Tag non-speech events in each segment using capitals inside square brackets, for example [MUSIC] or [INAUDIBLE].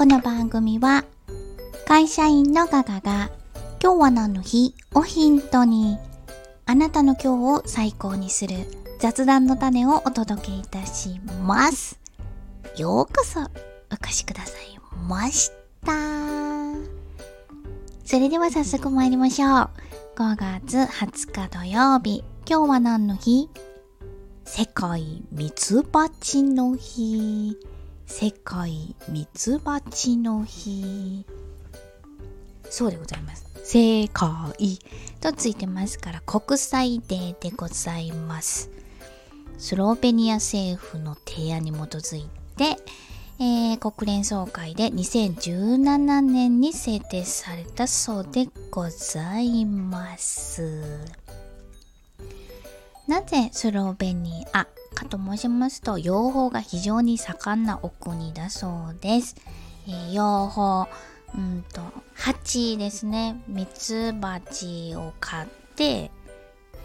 この番組は会社員のガガが今日は何の日？をヒントにあなたの今日を最高にする雑談の種をお届けいたします。ようこそお越しくださいました。それでは早速参りましょう。5月20日土曜日。今日は何の日？世界ミツバチの日。世界ミツバチの日。そうでございます。世界とついてますから国際デーでございます。スロベニア政府の提案に基づいて、えー国連総会で2017年に制定されたそうでございます。なぜスロベニアかと申しますと、養蜂が非常に盛んなお国だそうです。えー養蜂、うんと、蜂ですね。ミツバチを飼って、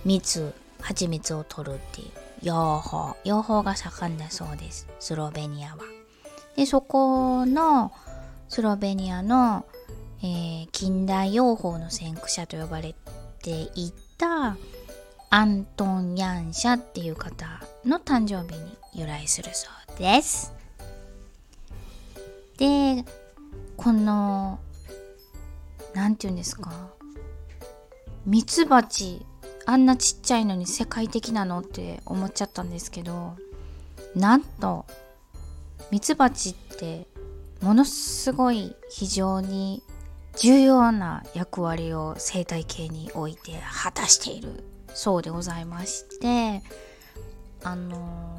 蜜、蜂蜜を取るっていう養蜂。養蜂が盛んだそうです。スロベニアは。で、そこのスロベニアの、えー近代養蜂の先駆者と呼ばれていたアントン・ヤンシャっていう方の誕生日に由来するそうです。で、この、なんて言うんですか？ミツバチ、あんなちっちゃいのに世界的なのって思っちゃったんですけど、なんと、ミツバチってものすごい非常に重要な役割を生態系において果たしているそうでございましてあのー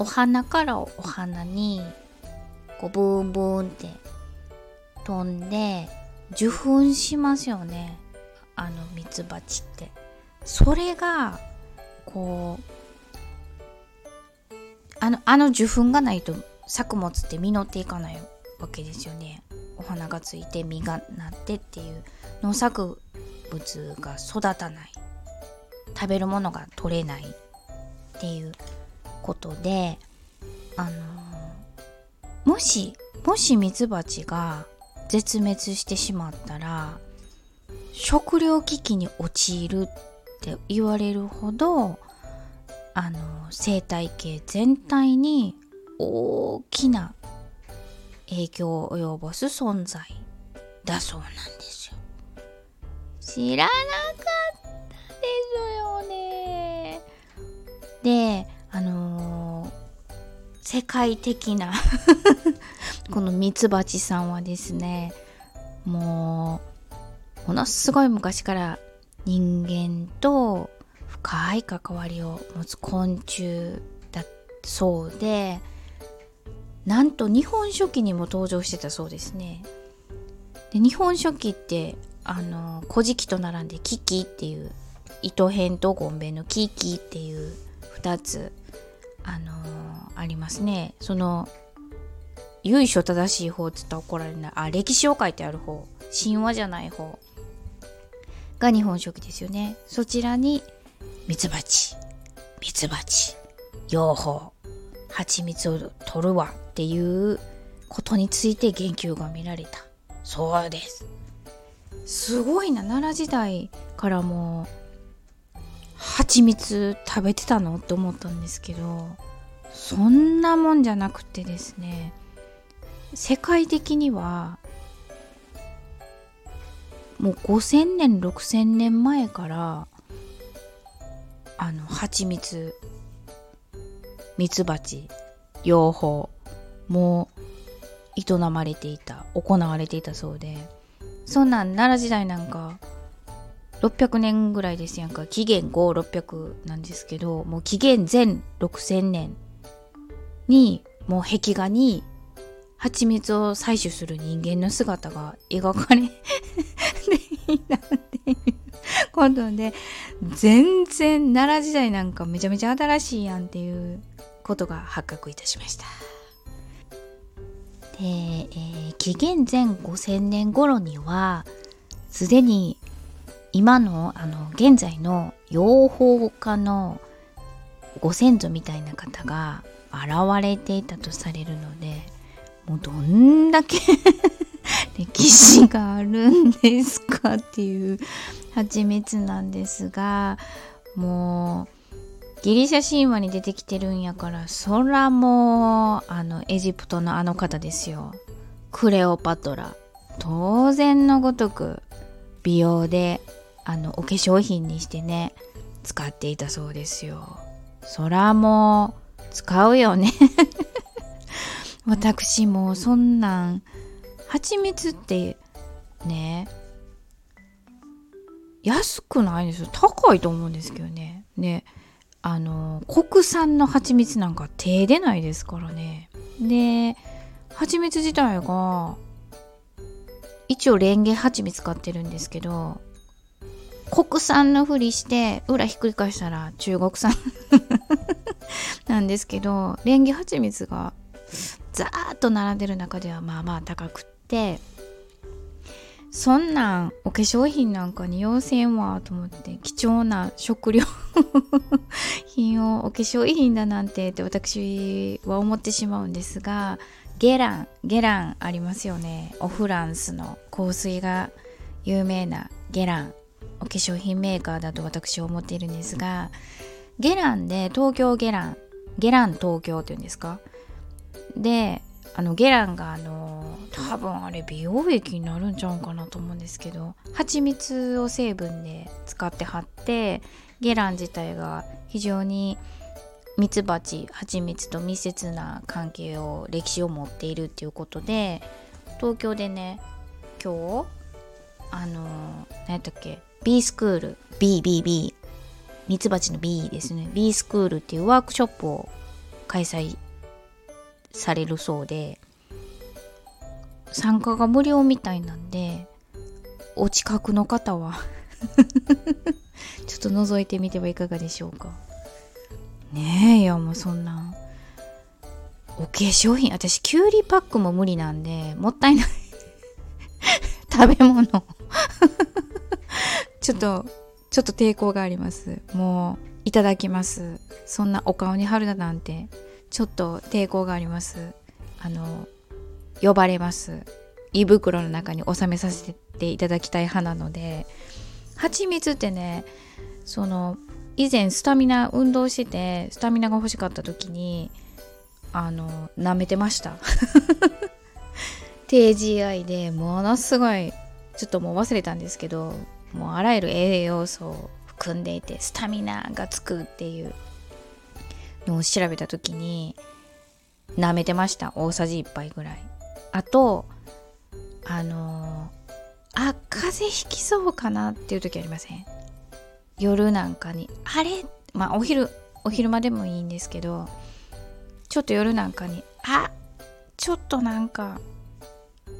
お花からお花にこうブーンブーンって飛んで受粉しますよね。あのミツバチって。それがこうあのあの受粉がないと作物って実っていかないわけですよね。お花がついて実がなってっていう農作物が育たない。食べるものが取れないっていうことであのもしもしミツバチが絶滅してしまったら食糧危機に陥るって言われるほどあの生態系全体に大きな影響を及ぼす存在だそうなんですよ。知らなか世界的な [LAUGHS] このミツバチさんはですね、もう、ものすごい昔から人間と深い関わりを持つ昆虫だそうで、なんと日本書紀にも登場してたそうですね。で日本書紀ってあの「古事記」と並んで「キキ」っていう糸編とゴンベの「キキ」っていう2つあのありますね。その由緒正しい方って言ったら怒られない。あ歴史を書いてある方。神話じゃない方。が日本書紀ですよね。そちらにミツバチ。ミツバチ。養蜂。蜂蜜を取るわっていうことについて言及が見られた。そうです。すごいな。奈良時代からも蜂蜜食べてたのって思ったんですけどそんなもんじゃなくてですね世界的にはもう5000年6000年前からあの蜂蜜ミツバチ養蜂も営まれていた行われていたそうでそんなん奈良時代なんか600年ぐらいですやんか紀元5600なんですけどもう紀元前6000年にもう壁画に蜂蜜を採取する人間の姿が描かれていたっていうことで全然奈良時代なんかめちゃめちゃ新しいやんっていうことが発覚いたしました。で、えー紀元前5000年頃にはすでに今のあの現在の養蜂家のご先祖みたいな方が現れていたとされるのでもうどんだけ [LAUGHS] 歴史があるんですかっていう蜂蜜なんですがもうギリシャ神話に出てきてるんやからそらもうあのエジプトのあの方ですよ。クレオパトラ。当然のごとく美容であのお化粧品にしてね使っていたそうですよ。そらもう使うよね。[LAUGHS] 私もそんなん蜂蜜ってね安くないですよ。高いと思うんですけどね。ねあの国産の蜂蜜なんか手出ないですからね。で蜂蜜自体が一応レンゲ蜂蜜使ってるんですけど国産のふりして裏ひっくり返したら中国産 [LAUGHS] なんですけどレンゲ蜂蜜がザーッと並んでる中ではまあまあ高くってそんなんお化粧品なんかに要せんわと思って貴重な食料 [LAUGHS] 品をお化粧品だなんてって私は思ってしまうんですがゲランゲランありますよね。オフランスの香水が有名なゲランお化粧品メーカーだと私は思っているんですがゲランで東京ゲランゲラン東京っていうんですか？であのゲランがあの多分あれ美容液になるんちゃうかなと思うんですけど蜂蜜を成分で使って貼ってゲラン自体が非常にミツバチ蜂蜜と密接な関係を歴史を持っているっていうことで東京でね今日あの何やったっけ B スクール。BBB ミツバチの B ですね。B スクールっていうワークショップを開催されるそうで参加が無料みたいなんでお近くの方は [LAUGHS] ちょっと覗いてみてはいかがでしょうかねえいやもうそんな。お化粧品。私きゅうりパックも無理なんでもったいない。[LAUGHS] 食べ物。[LAUGHS] ちょっとちょっと抵抗があります。もういただきます。そんなお顔に貼るだなんてちょっと抵抗があります。あの呼ばれます。胃袋の中に収めさせていただきたい派なので蜂蜜ってねその以前スタミナ運動しててスタミナが欲しかった時にあの舐めてました。[LAUGHS] 低 GI でものすごいちょっともう忘れたんですけどもうあらゆる栄養素を含んでいてスタミナがつくっていうのを調べた時に舐めてました。大さじ1杯ぐらい。あとあのー、あ風邪ひきそうかなっていう時ありません？夜なんかにあれ？まあお昼お昼間でもいいんですけどちょっと夜なんかにあちょっとなんか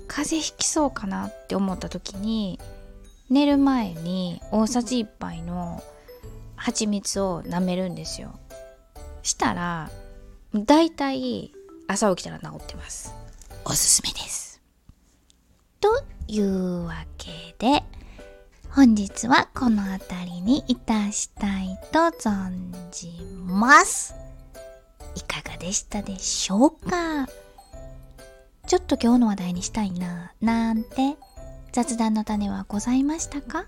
風邪ひきそうかなって思った時に寝る前に大さじ1杯の蜂蜜を舐めるんですよ。したらだいたい朝起きたら治ってます。おすすめです。というわけで本日はこの辺りにいたしたいと存じます。いかがでしたでしょうか？ちょっと今日の話題にしたいなぁなんて雑談の種はございましたか？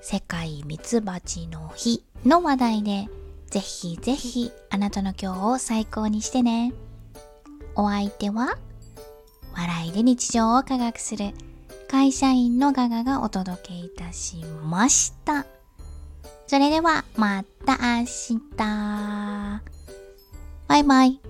世界ミツバチの日の話題でぜひぜひあなたの今日を最高にしてね。お相手は笑いで日常を科学する会社員のガガがお届けいたしました。それではまた明日。バイバイ。